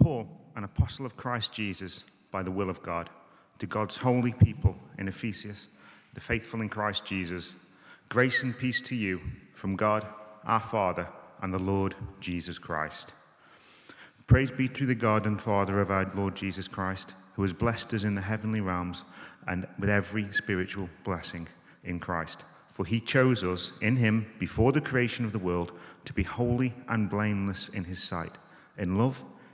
Paul, an apostle of Christ Jesus, by the will of God, to God's holy people in Ephesus, the faithful in Christ Jesus, grace and peace to you from God, our Father, and the Lord Jesus Christ. Praise be to the God and Father of our Lord Jesus Christ, who has blessed us in the heavenly realms and with every spiritual blessing in Christ. For he chose us in him before the creation of the world to be holy and blameless in his sight. In love,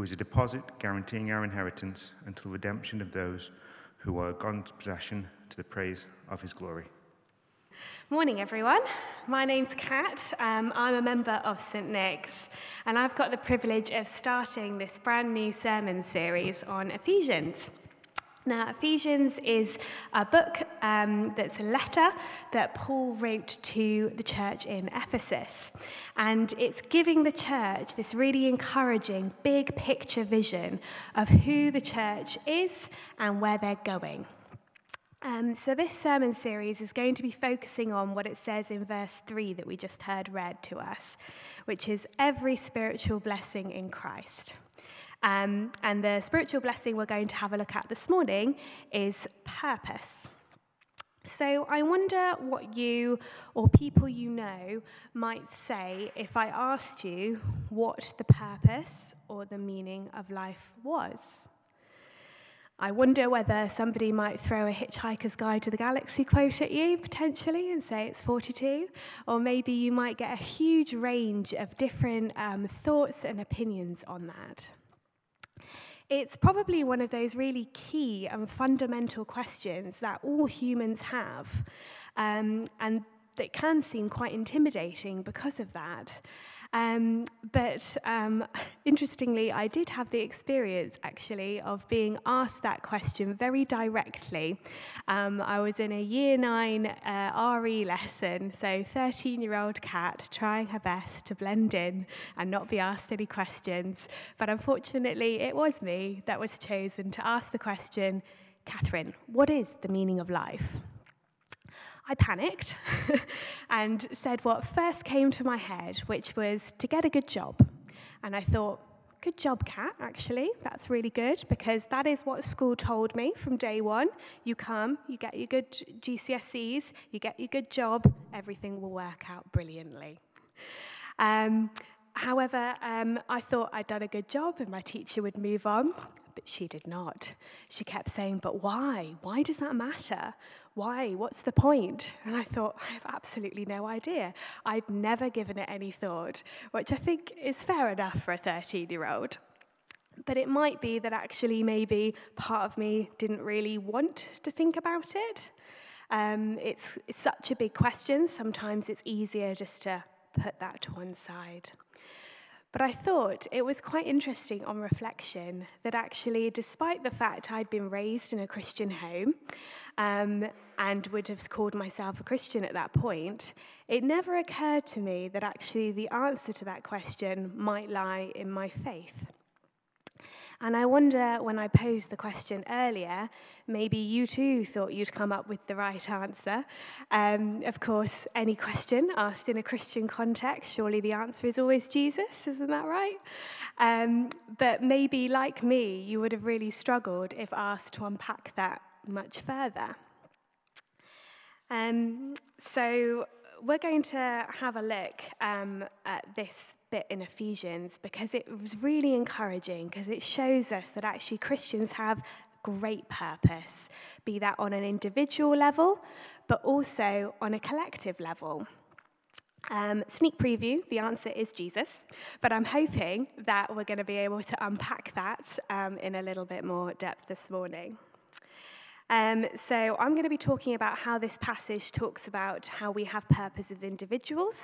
who is a deposit guaranteeing our inheritance until the redemption of those who are God's possession to the praise of his glory. Morning, everyone. My name's Cat. Um, I'm a member of St. Nick's, and I've got the privilege of starting this brand new sermon series on Ephesians. Now, Ephesians is a book um, that's a letter that Paul wrote to the church in Ephesus. And it's giving the church this really encouraging, big picture vision of who the church is and where they're going. Um, so, this sermon series is going to be focusing on what it says in verse 3 that we just heard read to us, which is every spiritual blessing in Christ. Um, and the spiritual blessing we're going to have a look at this morning is purpose. So I wonder what you or people you know might say if I asked you what the purpose or the meaning of life was. I wonder whether somebody might throw a Hitchhiker's Guide to the Galaxy quote at you, potentially, and say it's 42. Or maybe you might get a huge range of different um, thoughts and opinions on that. It's probably one of those really key and fundamental questions that all humans have, um, and that can seem quite intimidating because of that. Um, but um, interestingly, I did have the experience actually of being asked that question very directly. Um, I was in a year nine uh, RE lesson, so 13 year old Cat trying her best to blend in and not be asked any questions. But unfortunately, it was me that was chosen to ask the question Catherine, what is the meaning of life? I panicked and said what first came to my head, which was to get a good job. And I thought, good job, Cat, actually. That's really good because that is what school told me from day one. You come, you get your good GCSEs, you get your good job, everything will work out brilliantly. Um, however, um, I thought I'd done a good job and my teacher would move on, but she did not. She kept saying, But why? Why does that matter? Why? What's the point? And I thought, I have absolutely no idea. I'd never given it any thought, which I think is fair enough for a 13 year old. But it might be that actually, maybe part of me didn't really want to think about it. Um, it's, it's such a big question, sometimes it's easier just to put that to one side. But I thought it was quite interesting on reflection that actually, despite the fact I'd been raised in a Christian home um, and would have called myself a Christian at that point, it never occurred to me that actually the answer to that question might lie in my faith. And I wonder when I posed the question earlier, maybe you too thought you'd come up with the right answer. Um, of course, any question asked in a Christian context, surely the answer is always Jesus, isn't that right? Um, but maybe, like me, you would have really struggled if asked to unpack that much further. Um, so, we're going to have a look um, at this bit in Ephesians because it was really encouraging because it shows us that actually Christians have great purpose, be that on an individual level, but also on a collective level. Um, sneak preview, the answer is Jesus, but I'm hoping that we're going to be able to unpack that um, in a little bit more depth this morning. Um, so, I'm going to be talking about how this passage talks about how we have purpose as individuals,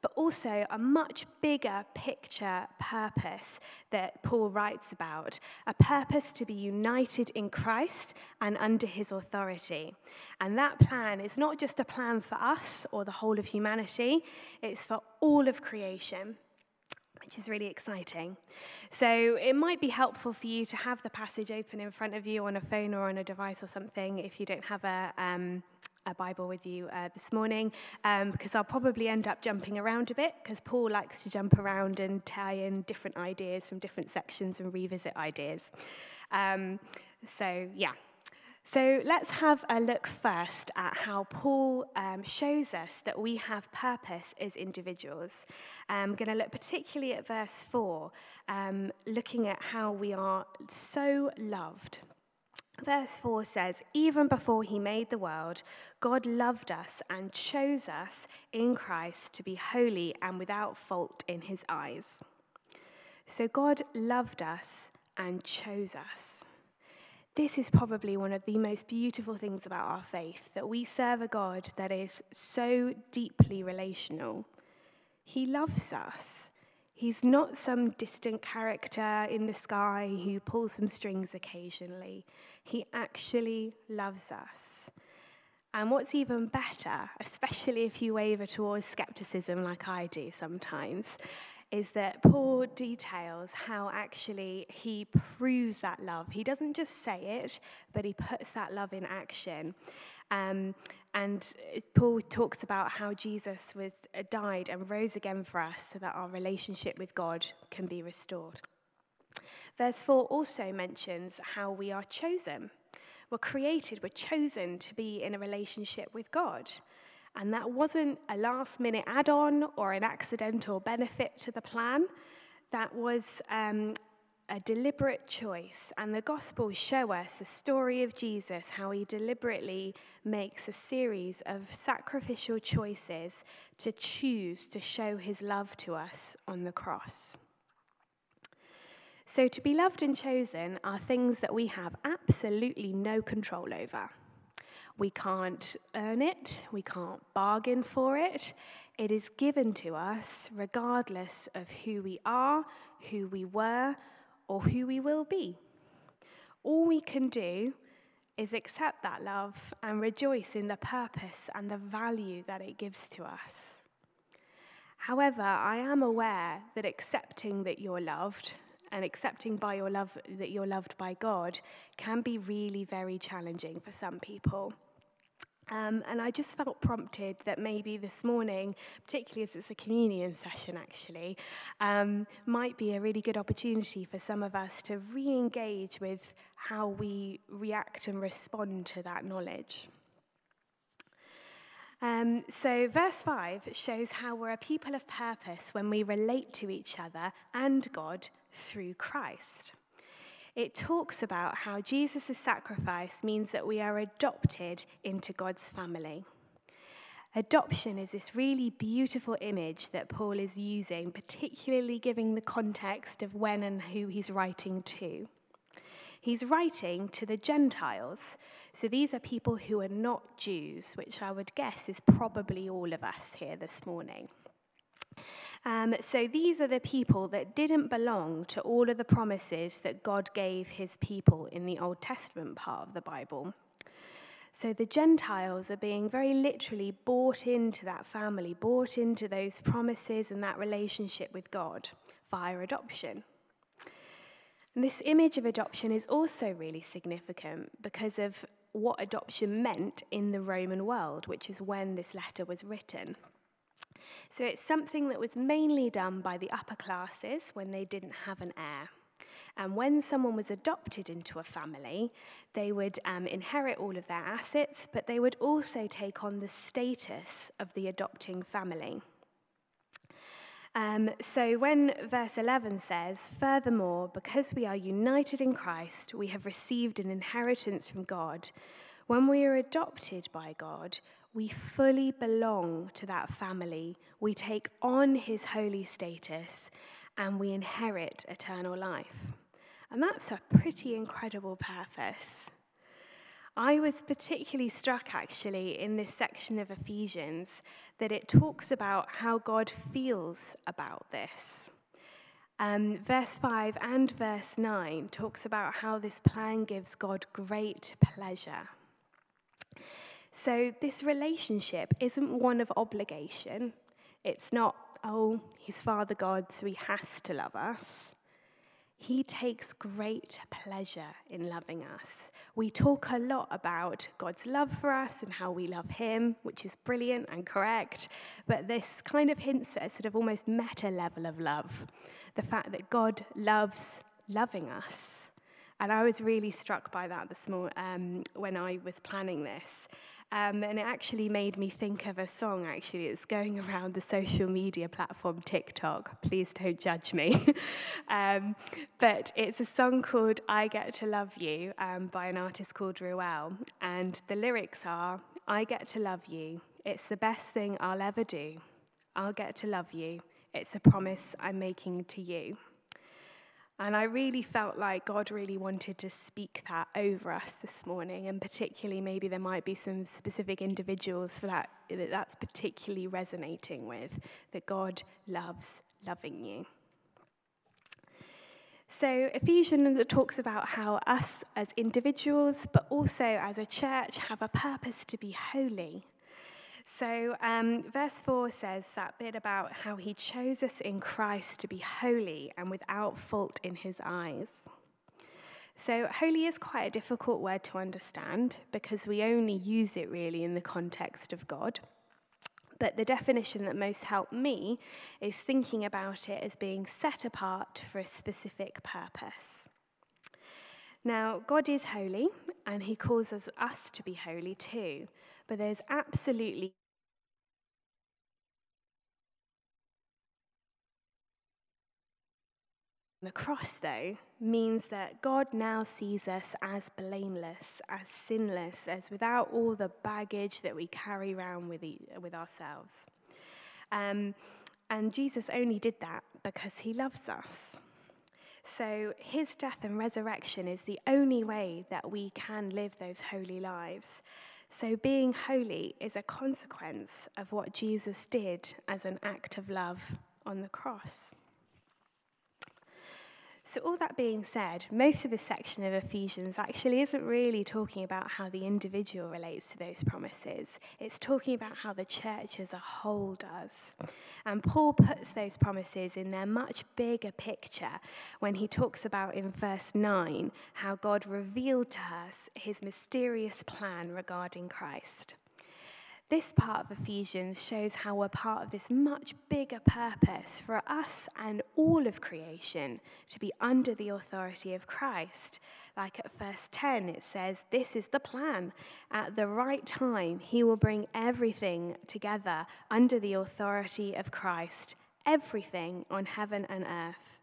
but also a much bigger picture purpose that Paul writes about a purpose to be united in Christ and under his authority. And that plan is not just a plan for us or the whole of humanity, it's for all of creation which is really exciting. So it might be helpful for you to have the passage open in front of you on a phone or on a device or something if you don't have a, um, a Bible with you uh, this morning, um, because I'll probably end up jumping around a bit, because Paul likes to jump around and tie in different ideas from different sections and revisit ideas. Um, so, yeah, so let's have a look first at how Paul um, shows us that we have purpose as individuals. I'm going to look particularly at verse 4, um, looking at how we are so loved. Verse 4 says, Even before he made the world, God loved us and chose us in Christ to be holy and without fault in his eyes. So God loved us and chose us. This is probably one of the most beautiful things about our faith that we serve a God that is so deeply relational. He loves us. He's not some distant character in the sky who pulls some strings occasionally. He actually loves us. And what's even better, especially if you waver towards skepticism like I do sometimes, is that Paul details how actually he proves that love. He doesn't just say it, but he puts that love in action. Um, and Paul talks about how Jesus was uh, died and rose again for us so that our relationship with God can be restored. Verse 4 also mentions how we are chosen. We're created, we're chosen to be in a relationship with God. And that wasn't a last minute add on or an accidental benefit to the plan. That was um, a deliberate choice. And the Gospels show us the story of Jesus, how he deliberately makes a series of sacrificial choices to choose to show his love to us on the cross. So, to be loved and chosen are things that we have absolutely no control over. We can't earn it, we can't bargain for it. It is given to us regardless of who we are, who we were, or who we will be. All we can do is accept that love and rejoice in the purpose and the value that it gives to us. However, I am aware that accepting that you're loved and accepting by your love that you're loved by God can be really very challenging for some people. Um, and I just felt prompted that maybe this morning, particularly as it's a communion session actually, um, might be a really good opportunity for some of us to re engage with how we react and respond to that knowledge. Um, so, verse 5 shows how we're a people of purpose when we relate to each other and God through Christ it talks about how Jesus' sacrifice means that we are adopted into God's family. Adoption is this really beautiful image that Paul is using, particularly giving the context of when and who he's writing to. He's writing to the Gentiles. So these are people who are not Jews, which I would guess is probably all of us here this morning. Um, so these are the people that didn't belong to all of the promises that God gave his people in the Old Testament part of the Bible. So the Gentiles are being very literally bought into that family, bought into those promises and that relationship with God via adoption. And this image of adoption is also really significant because of what adoption meant in the Roman world, which is when this letter was written. So it's something that was mainly done by the upper classes when they didn't have an heir. And when someone was adopted into a family, they would um, inherit all of their assets, but they would also take on the status of the adopting family. Um, so when verse 11 says, Furthermore, because we are united in Christ, we have received an inheritance from God. When we are adopted by God, we fully belong to that family. We take on his holy status and we inherit eternal life. And that's a pretty incredible purpose. I was particularly struck, actually, in this section of Ephesians that it talks about how God feels about this. Um, verse 5 and verse 9 talks about how this plan gives God great pleasure. So, this relationship isn't one of obligation. It's not, oh, he's Father God, so he has to love us. He takes great pleasure in loving us. We talk a lot about God's love for us and how we love Him, which is brilliant and correct, but this kind of hints at a sort of almost meta level of love the fact that God loves loving us. And I was really struck by that this morning um, when I was planning this. Um, and it actually made me think of a song, actually. It's going around the social media platform TikTok. Please don't judge me. um, but it's a song called I Get to Love You um, by an artist called Ruelle. And the lyrics are I get to love you. It's the best thing I'll ever do. I'll get to love you. It's a promise I'm making to you. And I really felt like God really wanted to speak that over us this morning, and particularly maybe there might be some specific individuals for that that that's particularly resonating with that God loves loving you. So Ephesians talks about how us as individuals, but also as a church, have a purpose to be holy. So, um, verse 4 says that bit about how he chose us in Christ to be holy and without fault in his eyes. So, holy is quite a difficult word to understand because we only use it really in the context of God. But the definition that most helped me is thinking about it as being set apart for a specific purpose. Now, God is holy, and He calls us, us to be holy too, but there's absolutely The cross, though, means that God now sees us as blameless, as sinless, as without all the baggage that we carry around with, with ourselves. Um, and Jesus only did that because he loves us. So his death and resurrection is the only way that we can live those holy lives. So being holy is a consequence of what Jesus did as an act of love on the cross. So, all that being said, most of this section of Ephesians actually isn't really talking about how the individual relates to those promises. It's talking about how the church as a whole does. And Paul puts those promises in their much bigger picture when he talks about in verse 9 how God revealed to us his mysterious plan regarding Christ. This part of Ephesians shows how we're part of this much bigger purpose for us and all of creation to be under the authority of Christ. Like at verse 10, it says, This is the plan. At the right time, he will bring everything together under the authority of Christ, everything on heaven and earth.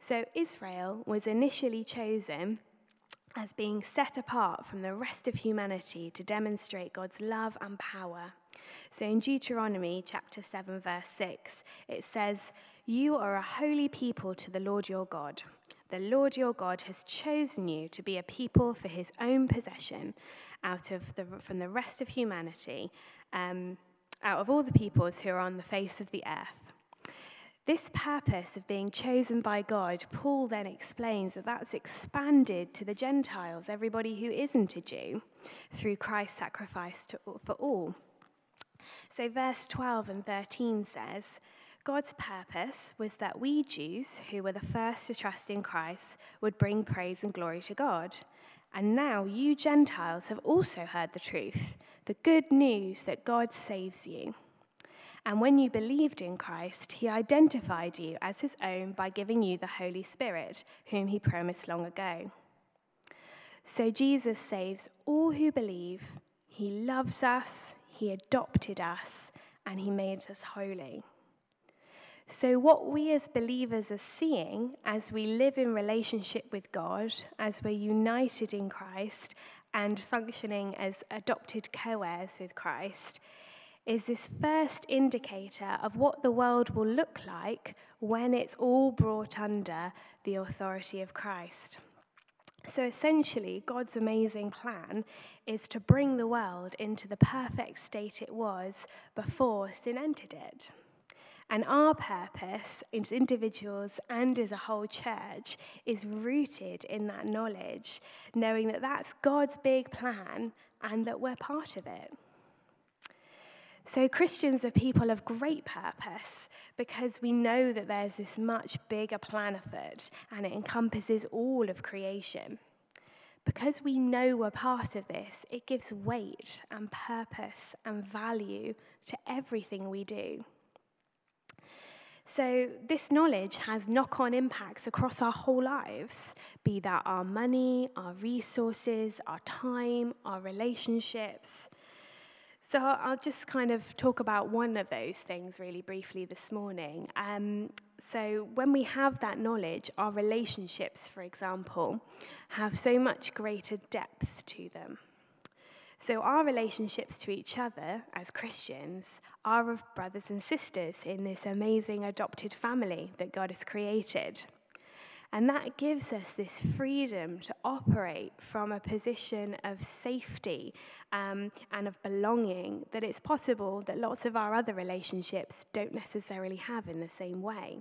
So Israel was initially chosen as being set apart from the rest of humanity to demonstrate God's love and power. So in Deuteronomy chapter 7, verse 6, it says, You are a holy people to the Lord your God. The Lord your God has chosen you to be a people for his own possession out of the, from the rest of humanity, um, out of all the peoples who are on the face of the earth. This purpose of being chosen by God, Paul then explains that that's expanded to the Gentiles, everybody who isn't a Jew, through Christ's sacrifice to, for all. So, verse 12 and 13 says, God's purpose was that we Jews, who were the first to trust in Christ, would bring praise and glory to God. And now you Gentiles have also heard the truth, the good news that God saves you. And when you believed in Christ, he identified you as his own by giving you the Holy Spirit, whom he promised long ago. So Jesus saves all who believe. He loves us, he adopted us, and he made us holy. So, what we as believers are seeing as we live in relationship with God, as we're united in Christ and functioning as adopted co heirs with Christ, is this first indicator of what the world will look like when it's all brought under the authority of Christ. So essentially, God's amazing plan is to bring the world into the perfect state it was before sin entered it. And our purpose as individuals and as a whole church is rooted in that knowledge, knowing that that's God's big plan and that we're part of it. So, Christians are people of great purpose because we know that there's this much bigger plan afoot and it encompasses all of creation. Because we know we're part of this, it gives weight and purpose and value to everything we do. So, this knowledge has knock on impacts across our whole lives be that our money, our resources, our time, our relationships. So, I'll just kind of talk about one of those things really briefly this morning. Um, so, when we have that knowledge, our relationships, for example, have so much greater depth to them. So, our relationships to each other as Christians are of brothers and sisters in this amazing adopted family that God has created. And that gives us this freedom to operate from a position of safety um, and of belonging that it's possible that lots of our other relationships don't necessarily have in the same way.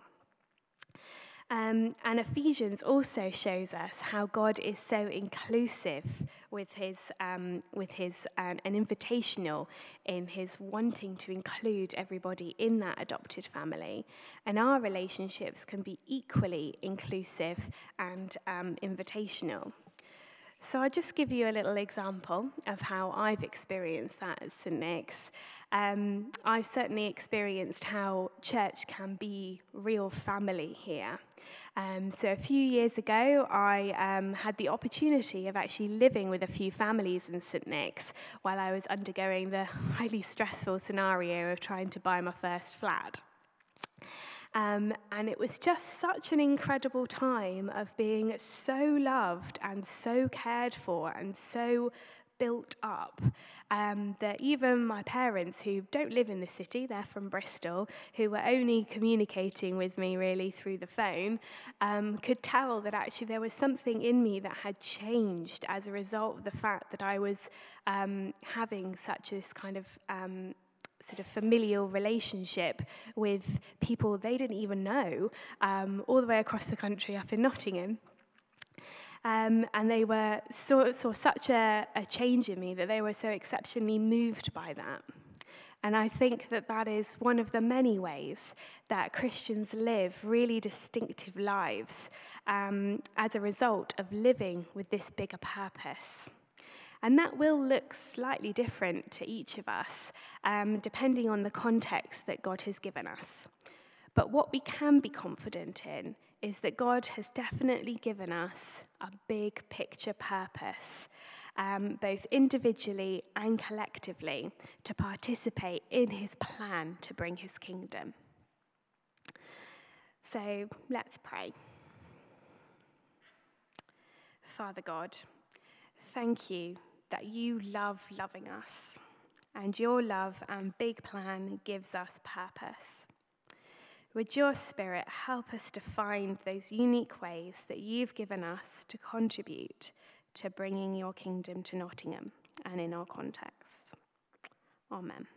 Um, and Ephesians also shows us how God is so inclusive with his, um, with his um, an invitational in his wanting to include everybody in that adopted family. And our relationships can be equally inclusive and um, invitational. So I'll just give you a little example of how I've experienced that at St. Nick's. Um, I've certainly experienced how church can be real family here. Um, so a few years ago, I um, had the opportunity of actually living with a few families in St. Nick's while I was undergoing the highly stressful scenario of trying to buy my first flat. Um, and it was just such an incredible time of being so loved and so cared for and so built up um, that even my parents, who don't live in the city, they're from Bristol, who were only communicating with me really through the phone, um, could tell that actually there was something in me that had changed as a result of the fact that I was um, having such this kind of um, sort of familial relationship with people they didn't even know, um, all the way across the country up in Nottingham. Um, and they were saw, saw such a, a change in me that they were so exceptionally moved by that. And I think that that is one of the many ways that Christians live really distinctive lives um, as a result of living with this bigger purpose. And that will look slightly different to each of us, um, depending on the context that God has given us. But what we can be confident in is that God has definitely given us a big picture purpose, um, both individually and collectively, to participate in his plan to bring his kingdom. So let's pray. Father God, thank you that you love loving us, and your love and big plan gives us purpose. Would your Spirit help us to find those unique ways that you've given us to contribute to bringing your kingdom to Nottingham and in our context? Amen.